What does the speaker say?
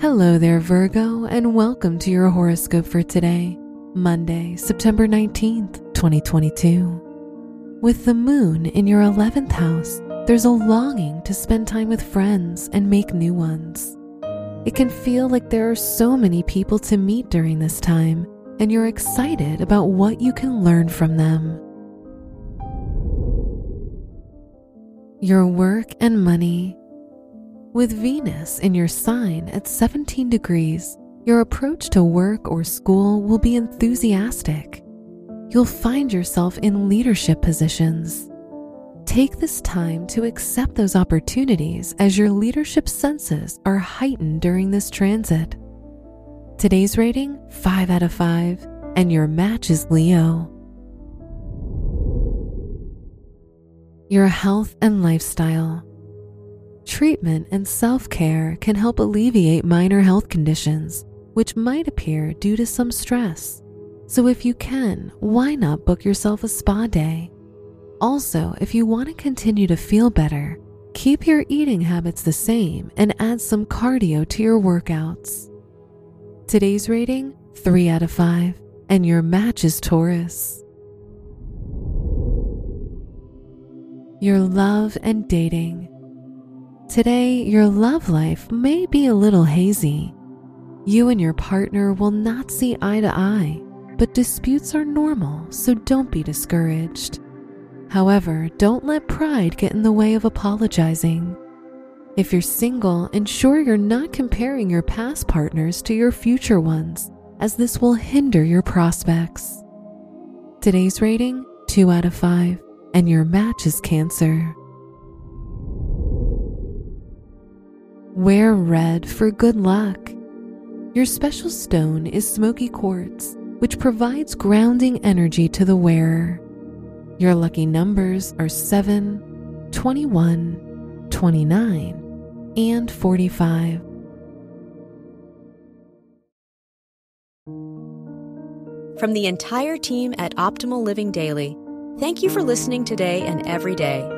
Hello there, Virgo, and welcome to your horoscope for today, Monday, September 19th, 2022. With the moon in your 11th house, there's a longing to spend time with friends and make new ones. It can feel like there are so many people to meet during this time, and you're excited about what you can learn from them. Your work and money. With Venus in your sign at 17 degrees, your approach to work or school will be enthusiastic. You'll find yourself in leadership positions. Take this time to accept those opportunities as your leadership senses are heightened during this transit. Today's rating 5 out of 5, and your match is Leo. Your health and lifestyle. Treatment and self care can help alleviate minor health conditions, which might appear due to some stress. So, if you can, why not book yourself a spa day? Also, if you want to continue to feel better, keep your eating habits the same and add some cardio to your workouts. Today's rating 3 out of 5, and your match is Taurus. Your love and dating. Today, your love life may be a little hazy. You and your partner will not see eye to eye, but disputes are normal, so don't be discouraged. However, don't let pride get in the way of apologizing. If you're single, ensure you're not comparing your past partners to your future ones, as this will hinder your prospects. Today's rating 2 out of 5, and your match is Cancer. Wear red for good luck. Your special stone is smoky quartz, which provides grounding energy to the wearer. Your lucky numbers are 7, 21, 29, and 45. From the entire team at Optimal Living Daily, thank you for listening today and every day.